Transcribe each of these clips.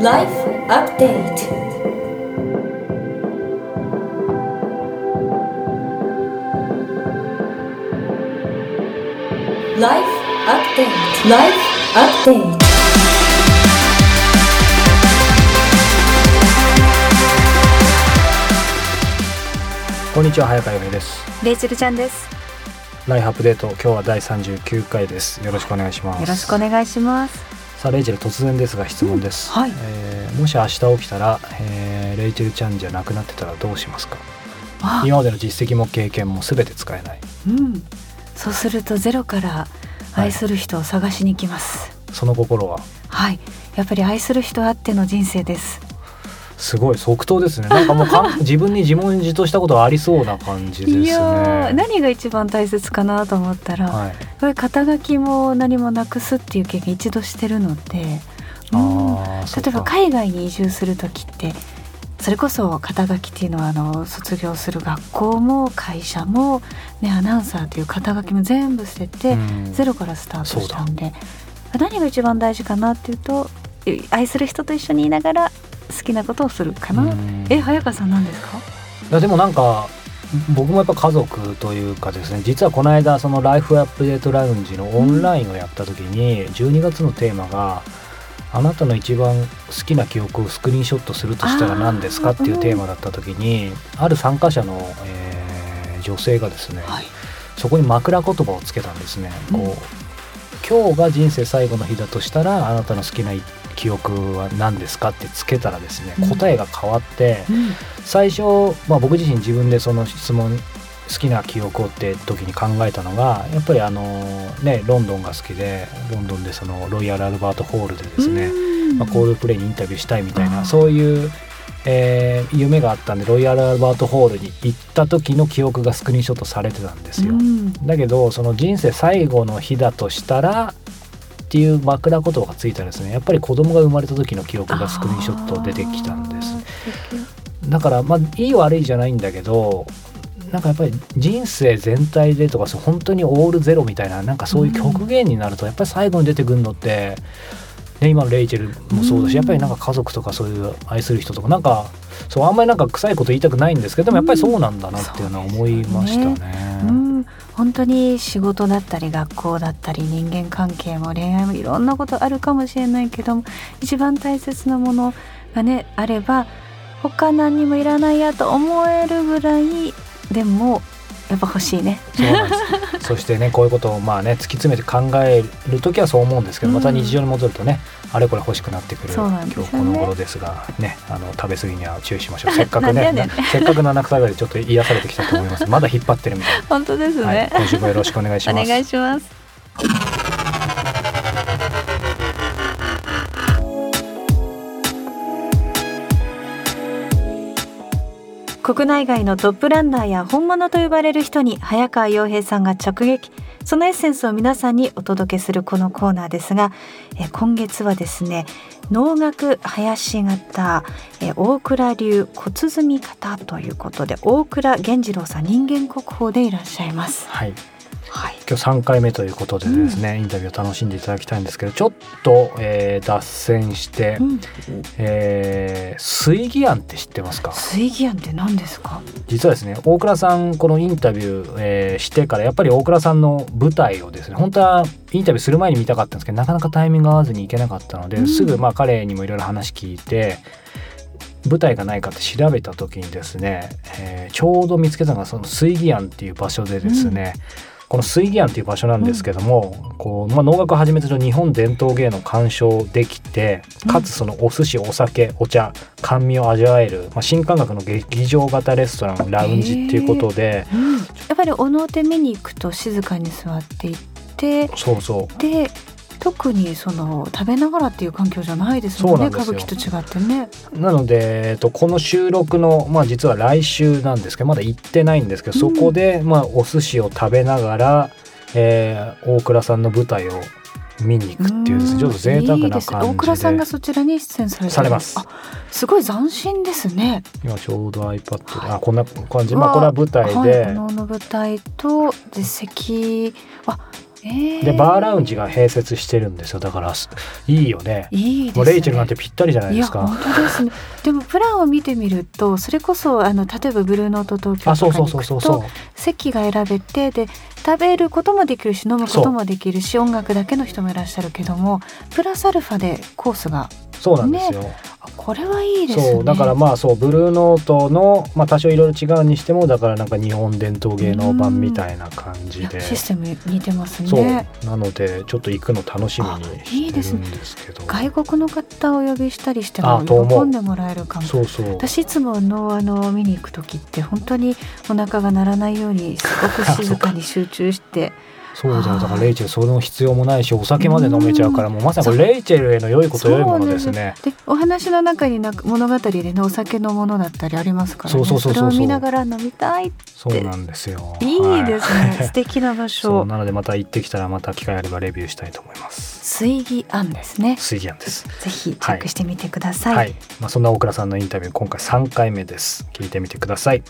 Life Update. ライフアップデートライフアップデートこんにちは早川由美ですレイチェルちゃんです。ライフアップデート今日は第39回です。よろしくお願いします。よろしくお願いします。さあレイチェル突然ですが質問です、うんはい。えーもし明日起きたら、えーレイチェルちゃんじゃなくなってたらどうしますか？あ、今までの実績も経験も全て使えない。うん。そうするとゼロから愛する人を探しに行きます。その心は？はい、やっぱり愛する人あっての人生です。すごい即答ですね。なんかもうかん 自分に自問自答したことはありそうな感じですね。いやー、何が一番大切かなと思ったら、はい、これ肩書きも何もなくすっていう経験一度してるので、うん。例えばか海外に移住する時ってそれこそ肩書きっていうのはあの卒業する学校も会社も、ね、アナウンサーという肩書きも全部捨てて、うん。ゼロからスタートしたんで何が一番大事かなっていうとえ愛する人と一緒にいながら好きなことをするかな。うんえ早川さん何ですか？いやでもなんか僕もやっぱ家族というかですね実はこの間そのライフアップデートラウンジのオンラインをやった時に12月のテーマが「あなたの一番好きな記憶をスクリーンショットするとしたら何ですか?」っていうテーマだった時にある参加者の、えー女性がですねはいそこに枕言葉をつけたんですね。こううん今日が人生最後の日だとしたらあなたの好きな記憶は何ですかってつけたらですねうん。答えが変わって、うん。最初、まあ、僕自身自分でその質問好きな記憶をって時に考えたのがやっぱりあのねロンドンが好きでロンドンでそのロイヤル・アルバートホールでですね、うん。まあ、コールプレイにインタビューしたいみたいなそういう、えー夢があったんでロイヤル・アルバートホールに行った時の記憶がスクリーンショットされてたんですよ。うん。だけどその人生最後の日だとしたらっていう枕言葉がついたらですね。やっぱり子供が生まれた時の記憶がスクリーンショット出てきたんです。だからまあいい悪いじゃないんだけどなんかやっぱり人生全体でとかそう本当にオールゼロみたいななんかそういう極限になるとやっぱり最後に出てくるのって、ね、今のレイチェルもそうだし、うん。やっぱりなんか家族とかそういう愛する人とかなんかそうあんまりなんか臭いこと言いたくないんですけどでもやっぱりそうなんだなっていうのは思いましたね。うん、本当に仕事だったり学校だったり人間関係も恋愛もいろんなことあるかもしれないけども一番大切なものがねあれば他何にもいらないやと思えるぐらいでもやっぱ欲しいね。そうなんです。そしてねこういうことをまあね突き詰めて考える時はそう思うんですけど、うん。また日常に戻るとねあれこれ欲しくなってくる今日この頃ですがねあの食べ過ぎには注意しましょう。せっかくねせっかく七草がでちょっと癒されてきたと思います。まだ引っ張ってるみたい本当ですな、はい、今週もよろしくお願いしおます。願いします。国内外のトップランナーや本物と呼ばれる人に早川洋平さんが直撃そのエッセンスを皆さんにお届けするこのコーナーですが、え今月はですね能楽林型、え大倉流骨積み方ということで大倉源次郎さん人間国宝でいらっしゃいます。はいはい、今日3回目ということでですね、インタビューを楽しんでいただきたいんですけどちょっと、えー脱線して、うん、えー水義案って知ってますか？水義案って何ですか？実はですね大倉さんこのインタビュー、えーしてからやっぱり大倉さんの舞台をですね本当はインタビューする前に見たかったんですけどなかなかタイミング合わずに行けなかったので、うん。すぐまあ彼にもいろいろ話聞いて舞台がないかって調べた時にですね、えーちょうど見つけたのがその水義庵っていう場所でですね、この水義庵っていう場所なんですけども、こうまあ、能楽を始めてる日本伝統芸能鑑賞できてかつそのお寿司お酒お茶甘味を味わえる、まあ、新感覚の劇場型レストランラウンジっていうことで、うん、やっぱりおの手見に行くと静かに座っていってそうそう。で特にその食べながらっていう環境じゃないですもんね歌舞伎と違ってね。なので、えっと、この収録の、まあ、実は来週なんですけどまだ行ってないんですけど、うん。そこで、まあ、お寿司を食べながら、えー大倉さんの舞台を見に行くっていうですねちょっと贅沢な感じで。大倉さんがそちらに出演されされます。あすごい斬新ですね。今ちょうど iPad で、はい。あこんな感じ。まあこれは舞台で、はい、能の舞台とで席はえでバーラウンジが併設してるんですよ。だからすいいよね。いいですね。もうレイチェルなんてぴったりじゃないですか。本当ですね。でもプランを見てみるとそれこそあの例えばブルーノート東京あそうとかに行くと席が選べてで食べることもできるし飲むこともできるし音楽だけの人もいらっしゃるけどもプラスアルファでコースがそうなんですよ、あこれはいいですね。そうだからまあそうブルーノートの、まあ、多少いろいろ違うにしてもだからなんか日本伝統芸能版みたいな感じで。システム似てますそうねなのでちょっと行くの楽しみにしてるいですねんですけど。外国の方をお呼びしたりしても喜んでもらえるかも。そうそう。私いつものあの見に行く時って本当にお腹が鳴らないようにすごく静かに集中して そうじゃんあーだからレイチェルその必要もないしお酒まで飲めちゃうからもうまさにレイチェルへの良いこと良いものですね。でお話の中にな物語でねお酒のものだったりありますからね。そうそうそうそう。れを見ながら飲みたいそうなんです。よい。いですね、はい素敵な場所。なのでまた行ってきたらまた機会あればレビューしたいと思います。水義庵ですね。水ギアンです。ぜひチェックしてみてください、はい、まあ、そんな大倉さんのインタビュー今回3回目です。聞いてみてください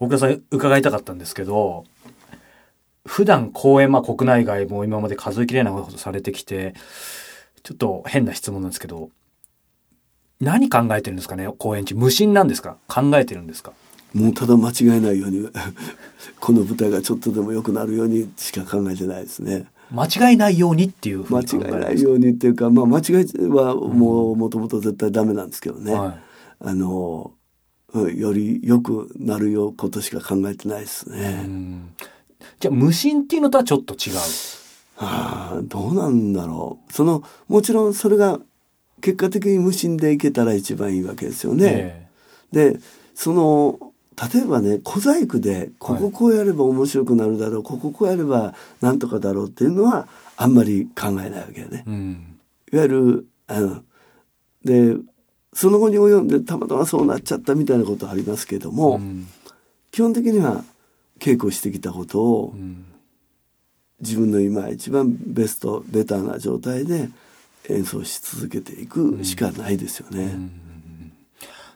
大倉さん伺いたかったんですけど普段公演まあ国内外も今まで数えきれないほどされてきてちょっと変な質問なんですけど何考えてるんですかね公演中。無心なんですか？考えてるんですか？もうただ間違えないように この舞台がちょっとでも良くなるようにしか考えてないですね。間違えないようにっていう間違に考ええるんですないようにっていうか、まあ、間違いはもうもともと絶対ダメなんですけどね、か、はい。あのうんより良くなるようことしか考えてないですうね。ん。じゃあ無心っていうのとはちょっと違う？はあ、どうなんだろう。そのもちろんそれが結果的に無心でいけたら一番いいわけですよね。え。でその例えばね小細工でこここうやれば面白くなるだろう、こここうやればなんとかだろうっていうのはあんまり考えないわけよね。えうん。いわゆるあのでその後に及んでたまたまそうなっちゃったみたいなことはありますけども、うん。基本的には稽古してきたことをうん。自分の今一番ベストベターな状態で演奏し続けていくしかないですよね。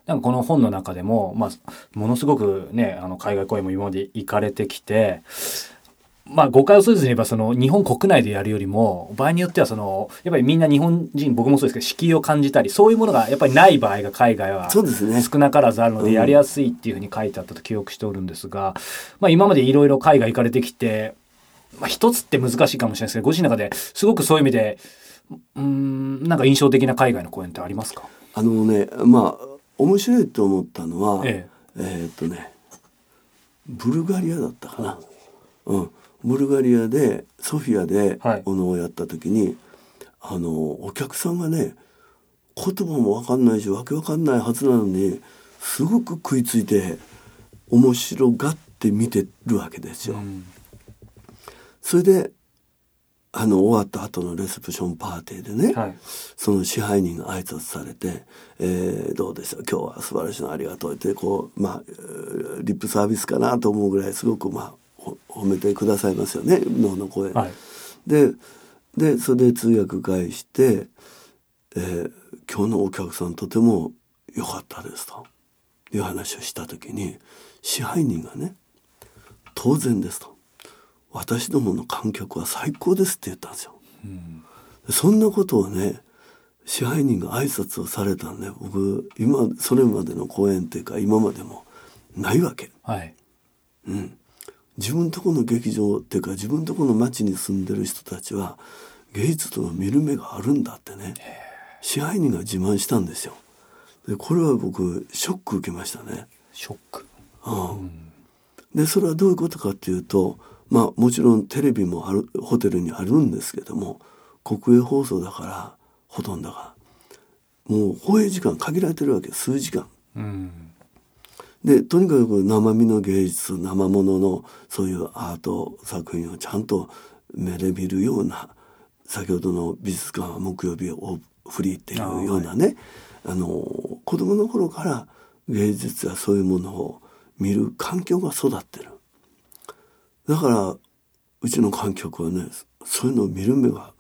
なんかこの本の中でも、まあ、ものすごくね、あの、海外公演も今まで行かれてきて、まあ、誤解をせずに言えば、その、日本国内でやるよりも、場合によっては、その、やっぱりみんな日本人、僕もそうですけど、敷居を感じたり、そういうものがやっぱりない場合が海外はそうですね。少なからずあるので、うんやりやすいっていうふうに書いてあったと記憶しておるんですが、まあ、今までいろいろ海外行かれてきて、まあ、一つって難しいかもしれないですけど、ご自身の中ですごくそういう意味で、うーん、なんか印象的な海外の公演ってありますか？あのねまあ面白いと思ったのは、え。えーっとねブルガリアだったかな、うん、ブルガリアでソフィアではいおのをやった時に、あのお客さんがね言葉も分かんないしわけわかんないはずなのにすごく食いついて面白がって見てるわけですよ。うんそれであの終わった後のレセプションパーティーでね、はい。その支配人が挨拶されて「えーどうでした今日は素晴らしいのありがとう」ってこうまあえーリップサービスかなと思うぐらいすごくまあほ褒めてくださいますよね能の声。はい。ででそれで通訳返して、えー今日のお客さんとても良かったです」という話をした時に支配人がね「当然です」と「私どもの観客は最高です」って言ったんですよ。うんそんなことをね支配人が挨拶をされたんで僕今それまでの公演っていうか今までもないわけ。はい。うん、自分とこの劇場っていうか自分とこの町に住んでる人たちは芸術との見る目があるんだってね支配人が自慢したんですよ。でこれは僕ショック受けましたね。ショック。うんでそれはどういうことかっていうとまあもちろんテレビもあるホテルにあるんですけども国営放送だからほとんどがもう放映時間限られてるわけ数時間。うん。でとにかく生身の芸術生もののそういうアート作品をちゃんと目で見るような先ほどの美術館は木曜日をフリーっていうようなねあの子供の頃から芸術やそういうものを見る環境が育ってるだからうちの観客はねそういうのを見る目が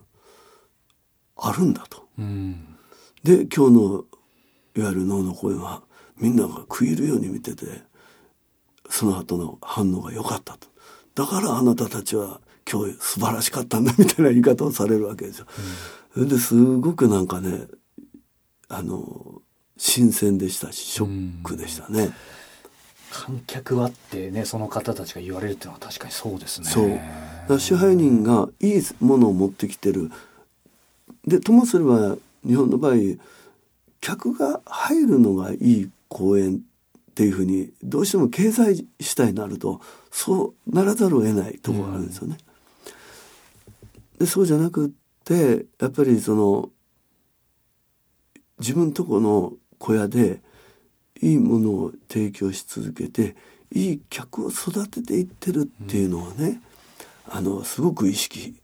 あるんだと。うん。で今日のいわゆる能の声はみんなが食い入るように見ててその後の反応が良かったとだからあなたたちは今日素晴らしかったんだみたいな言い方をされるわけですよ。それですごくなんかねあの新鮮でしたしショックでしたね。観客はってねその方たちが言われるっていうのは確かにそうですね。そう支配人がいいものを持ってきてるでともすれば日本の場合客が入るのがいい公演っていうふうにどうしても経済主体になるとそうならざるを得ないところがあるんですよね。でそうじゃなくってやっぱりその自分とこの小屋でいいものを提供し続けていい客を育てていってるっていうのはね、あのすごく意識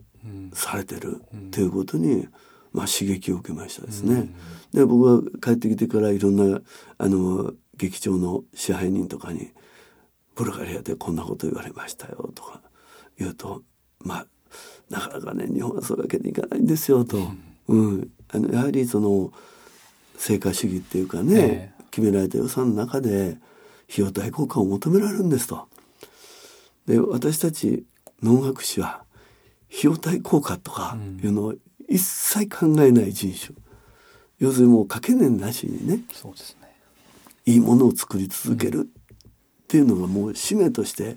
されてるっていうことに、まあ、刺激を受けましたですね。で僕が帰ってきてからいろんなあの劇場の支配人とかに「ブルガリアでこんなこと言われましたよ」とか言うとまあなかなかね日本はそういうわけにいかないんですよと、うん。あのやはりその成果主義っていうかね、ええ。決められた予算の中で費用対効果を求められるんですと。で私たち農学士は費用対効果とかいうのを一切考えない人種、要するにもう掛け念なしにね。そうですね。いいものを作り続ける。っていうのがもう使命として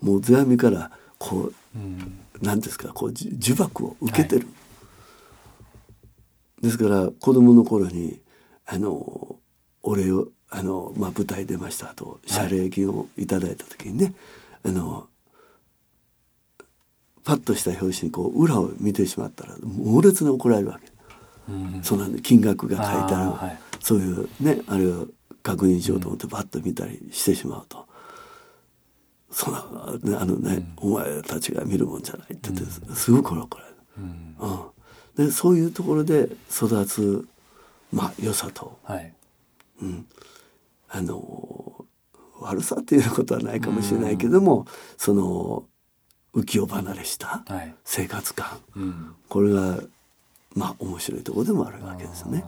もう世阿弥からこううん。何ですかこうじ呪縛を受けてる、ですから子供の頃にあのお礼をあの、まあ、舞台出ましたと謝礼金をいただいた時にね、あのパッとした表紙にこう裏を見てしまったら猛烈に怒られるわけ。うん。そんで金額が書いてあるはい。そういうねあれを確認しようと思ってバッと見たりしてしまうと。そんなあのね、お前たちが見るもんじゃないって言ってすごく怒られる。うん。うん、でそういうところで育つまあ良さと、はい。うん、あの悪さっていうことはないかもしれないけども、その浮世離れしたはい。生活感うん。これがまあ面白いところでもあるわけですね。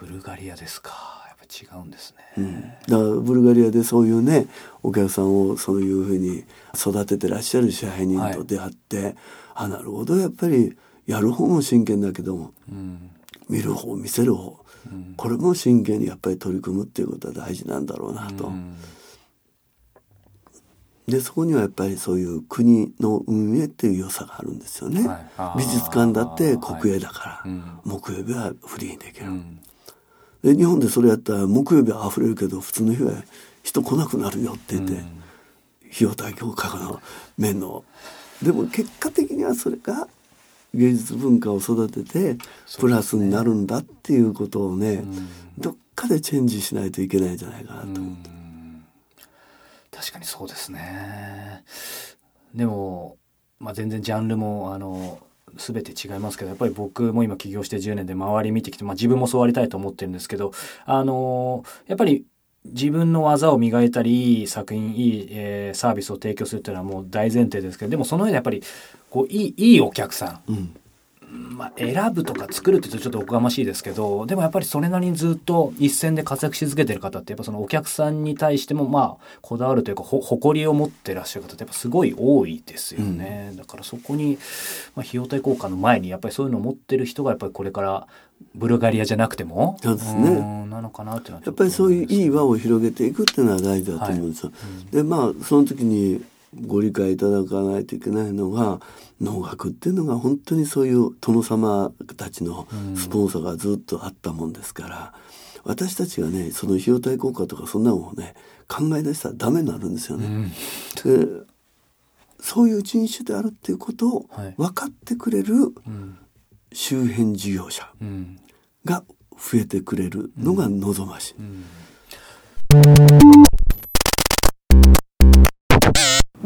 ブルガリアですか。やっぱ違うんですね。うん、だからブルガリアでそういうねお客さんをそういうふうに育ててらっしゃる支配人と出会って、あなるほどやっぱりやる方も真剣だけどもうん。見る方見せる方うん。これも真剣にやっぱり取り組むっていうことは大事なんだろうなと。うんでそこにはやっぱりそういう国の運営っていう良さがあるんですよね。はい。美術館だって国営だから、うん。木曜日はフリーにできる。うん。で日本でそれやったら木曜日は溢れるけど普通の日は人来なくなるよって言って、うん。費用対効果の面の。でも結果的にはそれが芸術文化を育ててプラスになるんだっていうことをね、どっかでチェンジしないといけないんじゃないかなと。うん確かにそうですね。でも、まあ、全然ジャンルもあの全て違いますけどやっぱり僕も今起業して10年で周り見てきて、まあ、自分もそうありたいと思ってるんですけどあのやっぱり自分の技を磨いたりいい作品いい、えーサービスを提供するっていうのはもう大前提ですけどでもその上でやっぱりこういいいいお客さんうんまあ、選ぶとか作るって言うとちょっとおこがましいですけどでもやっぱりそれなりにずっと一線で活躍し続けてる方ってやっぱそのお客さんに対してもまあこだわるというかほ誇りを持ってらっしゃる方ってやっぱすごい多いですよね、だからそこに、まあ、費用対効果の前にやっぱりそういうのを持ってる人がやっぱりこれからブルガリアじゃなくてもそうですね。んなのかなってやっぱりそういういい輪をを広げていくっていうのは大事だと思うんですよ。でまあその時にご理解いただかないといけないのが能楽っていうのが本当にそういう殿様たちのスポンサーがずっとあったもんですから、私たちがねその費用対効果とかそんなのをね考え出したらダメになるんですよね。でそういう人種であるっていうことをはい。分かってくれるうん。周辺事業者うん。が増えてくれるのが望ましい。うん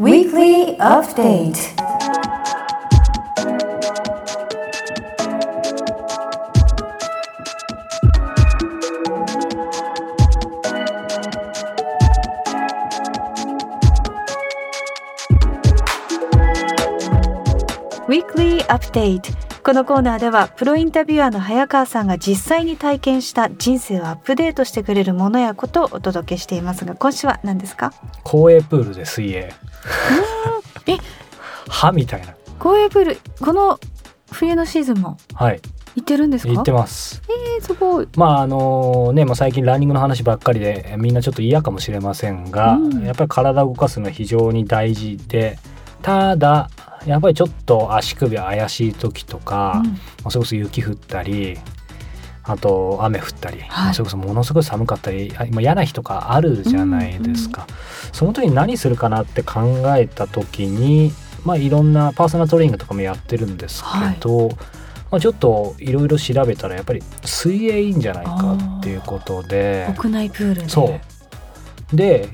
Weekly Update. Weekly Update このコーナーではプロインタビュアーの早川さんが実際に体験した人生をアップデートしてくれるものやことをお届けしていますが今週は何ですか？公営プールで水泳。え歯みたいな。公営プールこの冬のシーズンもはい。行ってるんですか？行ってます。えー、すごい。まああのね、まあ、最近ランニングの話ばっかりでみんなちょっと嫌かもしれませんが、うん。やっぱり体を動かすのは非常に大事でただやっぱりちょっと足首怪しい時とか、うん。まあ、それこそ雪降ったりあと雨降ったり、はい。まあそれこそものすごい寒かったり嫌な日とかあるじゃないですか、その時に何するかなって考えた時にまあいろんなパーソナルトレーニングとかもやってるんですけど、まあ、ちょっといろいろ調べたらやっぱり水泳いいんじゃないかっていうことで屋内プールで。そう。で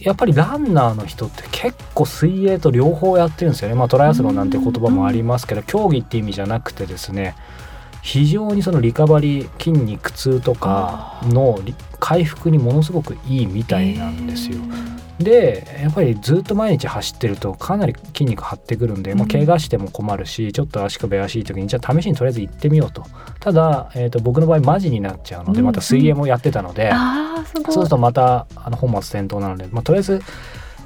やっぱりランナーの人って結構水泳と両方やってるんですよね、まあ、トライアスロンなんて言葉もありますけど競技って意味じゃなくてですね。非常にそのリカバリー筋肉痛とかのり回復にものすごくいいみたいなんですよ。でやっぱりずっと毎日走ってるとかなり筋肉張ってくるんで、まあ、うん怪我しても困るしちょっと足首怪しい時にじゃあ試しにとりあえず行ってみようと。ただ、えー、と僕の場合マジになっちゃうのでうん。また水泳もやってたので、あーすごい。そうするとまたあの本末転倒なので、まあ、とりあえず、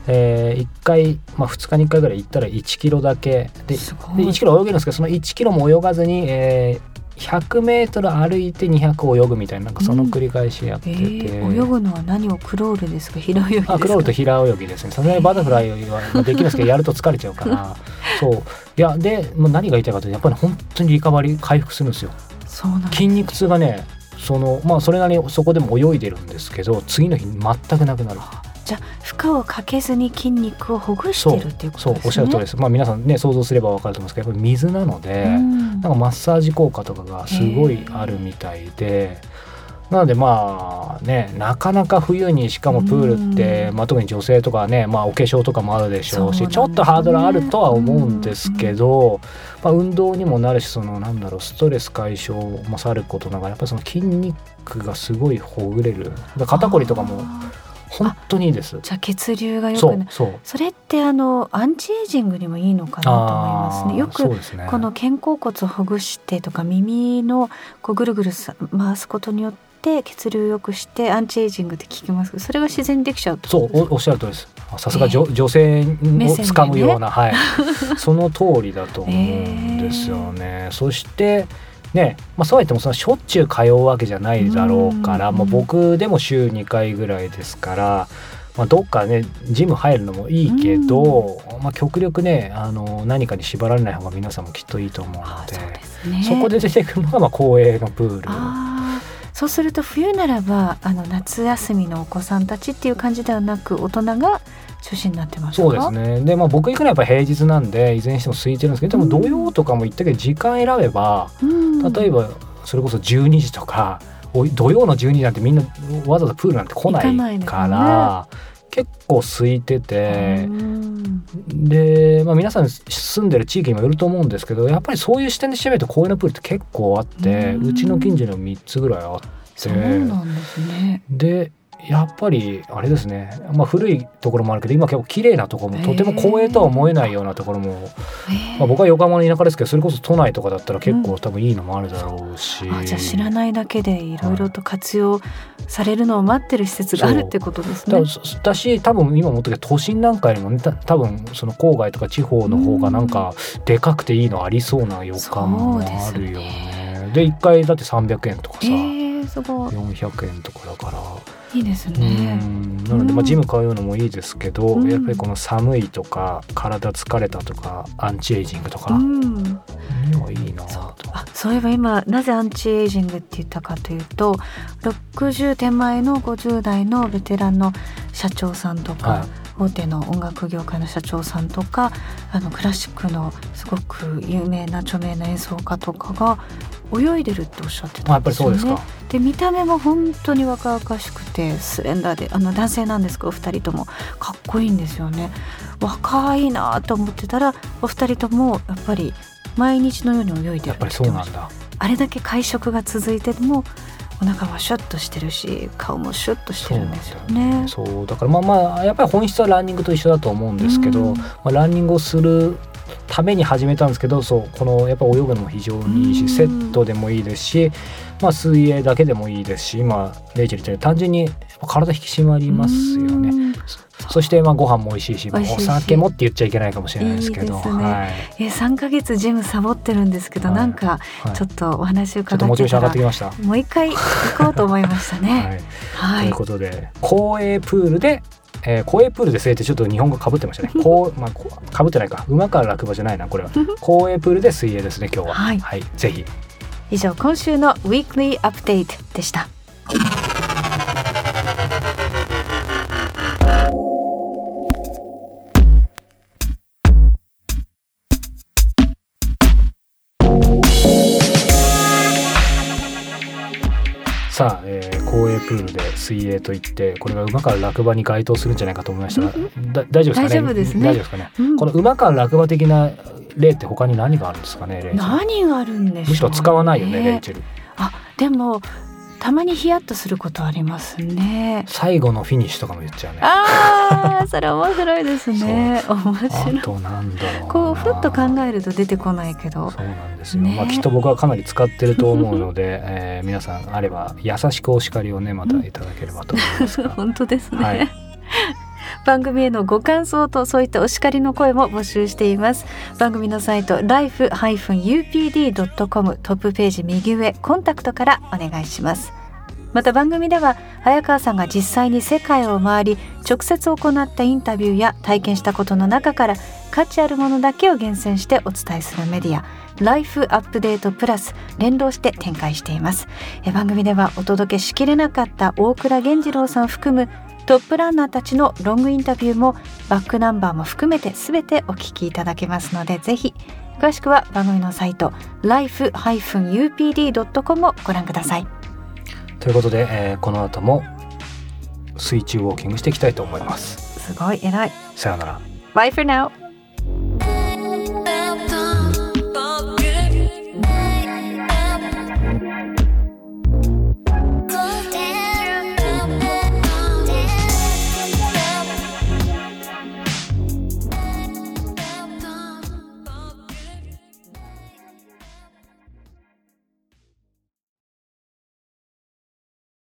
え1回、まあ、2日に1回ぐらい行ったら1キロだけ。でで1キロ泳げるんですけどその1キロも泳がずに、えー100メートル歩いて200泳ぐみたいななんかその繰り返しやってえて、ー、泳ぐのは何をクロールですか？平泳ぎですかあクロールと平泳ぎですね。さすがにバタフライはできるんですけどやると疲れちゃうから。そう。いやで、まあ、何が言いたいかというとやっぱり本当にリカバリー回復するんですよ。そうなん筋肉痛がねそのまあそれなりにそこでも泳いでるんですけど次の日全くなくなるじゃあ負荷をかけずに筋肉をほぐしてるっていうことですね。そうおっしゃる通りです。まあ皆さんね想像すれば分かると思うんですけどやっぱり水なので、うん。なんかマッサージ効果とかがすごいあるみたいで。なのでまあねなかなか冬にしかもプールって、うんまあ、特に女性とかね、まあ、お化粧とかもあるでしょうしね。ちょっとハードルあるとは思うんですけど、まあ、運動にもなるしそのなんだろうストレス解消もさることながらやっぱりその筋肉がすごいほぐれる。肩こりとかも本当にいいです。じゃあ血流が良くなる。そうそれってあのアンチエイジングにもいいのかなと思いますね。よくこの肩甲骨をほぐしてとか耳のこうぐるぐるさ回すことによって血流を良くしてアンチエイジングって聞きますけどそれが自然にできちゃうそうおおっしゃる通りです。さすが女,、女性をつかむような、はい。その通りだと思うんですよね、そしてね、まあ、そうは言ってもそのしょっちゅう通うわけじゃないだろうから、うんまあ、僕でも週2回ぐらいですから、まあ、どっかねジム入るのもいいけど、まあ、極力ねあの何かに縛られない方が皆さんもきっといいと思うのでねそこで出てくるのがまあ公営のプール。そうすると冬ならばあの夏休みのお子さんたちっていう感じではなく大人が中心になってますかそうですね。でまあ僕行くのはやっぱ平日なんでいずれにしても空いてるんですけどでもうん土曜とかも行ったけど時間選べばうん。例えばそれこそ12時とかお土曜の12時なんてみんなわざわざプールなんて来ない行かないですよね。結構空いててうん。で、まあ、皆さん住んでる地域にもよると思うんですけどやっぱりそういう視点で調べると公園のプールって結構あってうん。うちの近所にも3つぐらいあって。そうなんですね。でやっぱりあれですね、まあ、古いところもあるけど今結構綺麗なところもとても公園とは思えないようなところも、まあ、僕は横浜の田舎ですけどそれこそ都内とかだったら結構多分いいのもあるだろうし、あじゃあ知らないだけでいろいろと活用されるのを待ってる施設があるってことですね。だ。だし多分今思ったけど都心なんかよりもねた多分その郊外とか地方の方がなんかでかくていいのありそうな予感もあるよね。で1回だって300円とかさ、えー、すごい。400円とかだから。いいですうね。ん。なので、まあ、ジム通うのもいいですけど、うん。やっぱりこの寒いとか体疲れたとかアンチエイジングとか、うん、いいなそう。いえば今なぜアンチエイジングって言ったかというと60手前の50代のベテランの社長さんとか、はい。大手の音楽業界の社長さんとかあのクラシックのすごく有名な著名な演奏家とかが泳いでるっておっしゃってたんですよね。そうですか。で見た目も本当に若々しくてスレンダーであの男性なんですけどお二人ともかっこいいんですよね若いなと思ってたらお二人ともやっぱり毎日のように泳いでるってやっぱりそうなんだ。あれだけ会食が続いてもお腹はシュッとしてるし顔もシュッとしてるんですよね。そうだからまあまあやっぱり本質はランニングと一緒だと思うんですけど、うんまあ、ランニングをするために始めたんですけどそうこのやっぱ泳ぐのも非常にいいうん。しセットでもいいですし、まあ、水泳だけでもいいですし今レイチェル言ったように単純に体引き締まりますよね。うん。そしてまあご飯も美味しいしお酒もって言っちゃいけないかもしれないですけどいいですね。はい。え3ヶ月ジムサボってるんですけど、はい。なんかはい。ちょっとお話をちょっとモチベーション上伺ってたらがってきました。もう一回行こうと思いましたはね。い。はい、ということで公営プールで、えー、公営プールで水泳ってちょっと日本語かぶってましたね。こうまあかぶってないか馬から落馬じゃないなこれは公営プールで水泳ですね今日は。はいぜひ。以上今週のウィークリーアップデートでした。プールで水泳といってこれが馬から落馬に該当するんじゃないかと思いましたが、だ大丈夫ですかね？大丈夫ですね。大丈夫ですかね、うん。この馬から落馬的な例って他に何があるんですかね何があるんでしょう、ね、むしろ使わないよねレイチェル。あでもたまにヒヤッとすることありますね。最後のフィニッシュとかも言っちゃうねああそれ面白いですね。面白い。あとなんだろうなこうふっと考えると出てこないけど。そうなんですよ、ねまあ、きっと僕はかなり使ってると思うので、えー皆さんあれば優しくお叱りをねまたいただければと思いますが、本当ですね。はい番組へのご感想とそういったお叱りの声も募集しています。番組のサイト life-upd.com トップページ右上コンタクトからお願いします。また番組では早川さんが実際に世界を回り直接行ったインタビューや体験したことの中から価値あるものだけを厳選してお伝えするメディアライフアップデートプラス連動して展開しています。え番組ではお届けしきれなかった大倉源次郎さん含むトップランナーたちのロングインタビューもバックナンバーも含めて全てお聞きいただけますのでぜひ詳しくは番組のサイト life-upd.com をご覧ください。ということで、えーこの後も水中ウォーキングしていきたいと思います。すごい偉い。さようなら。Bye for now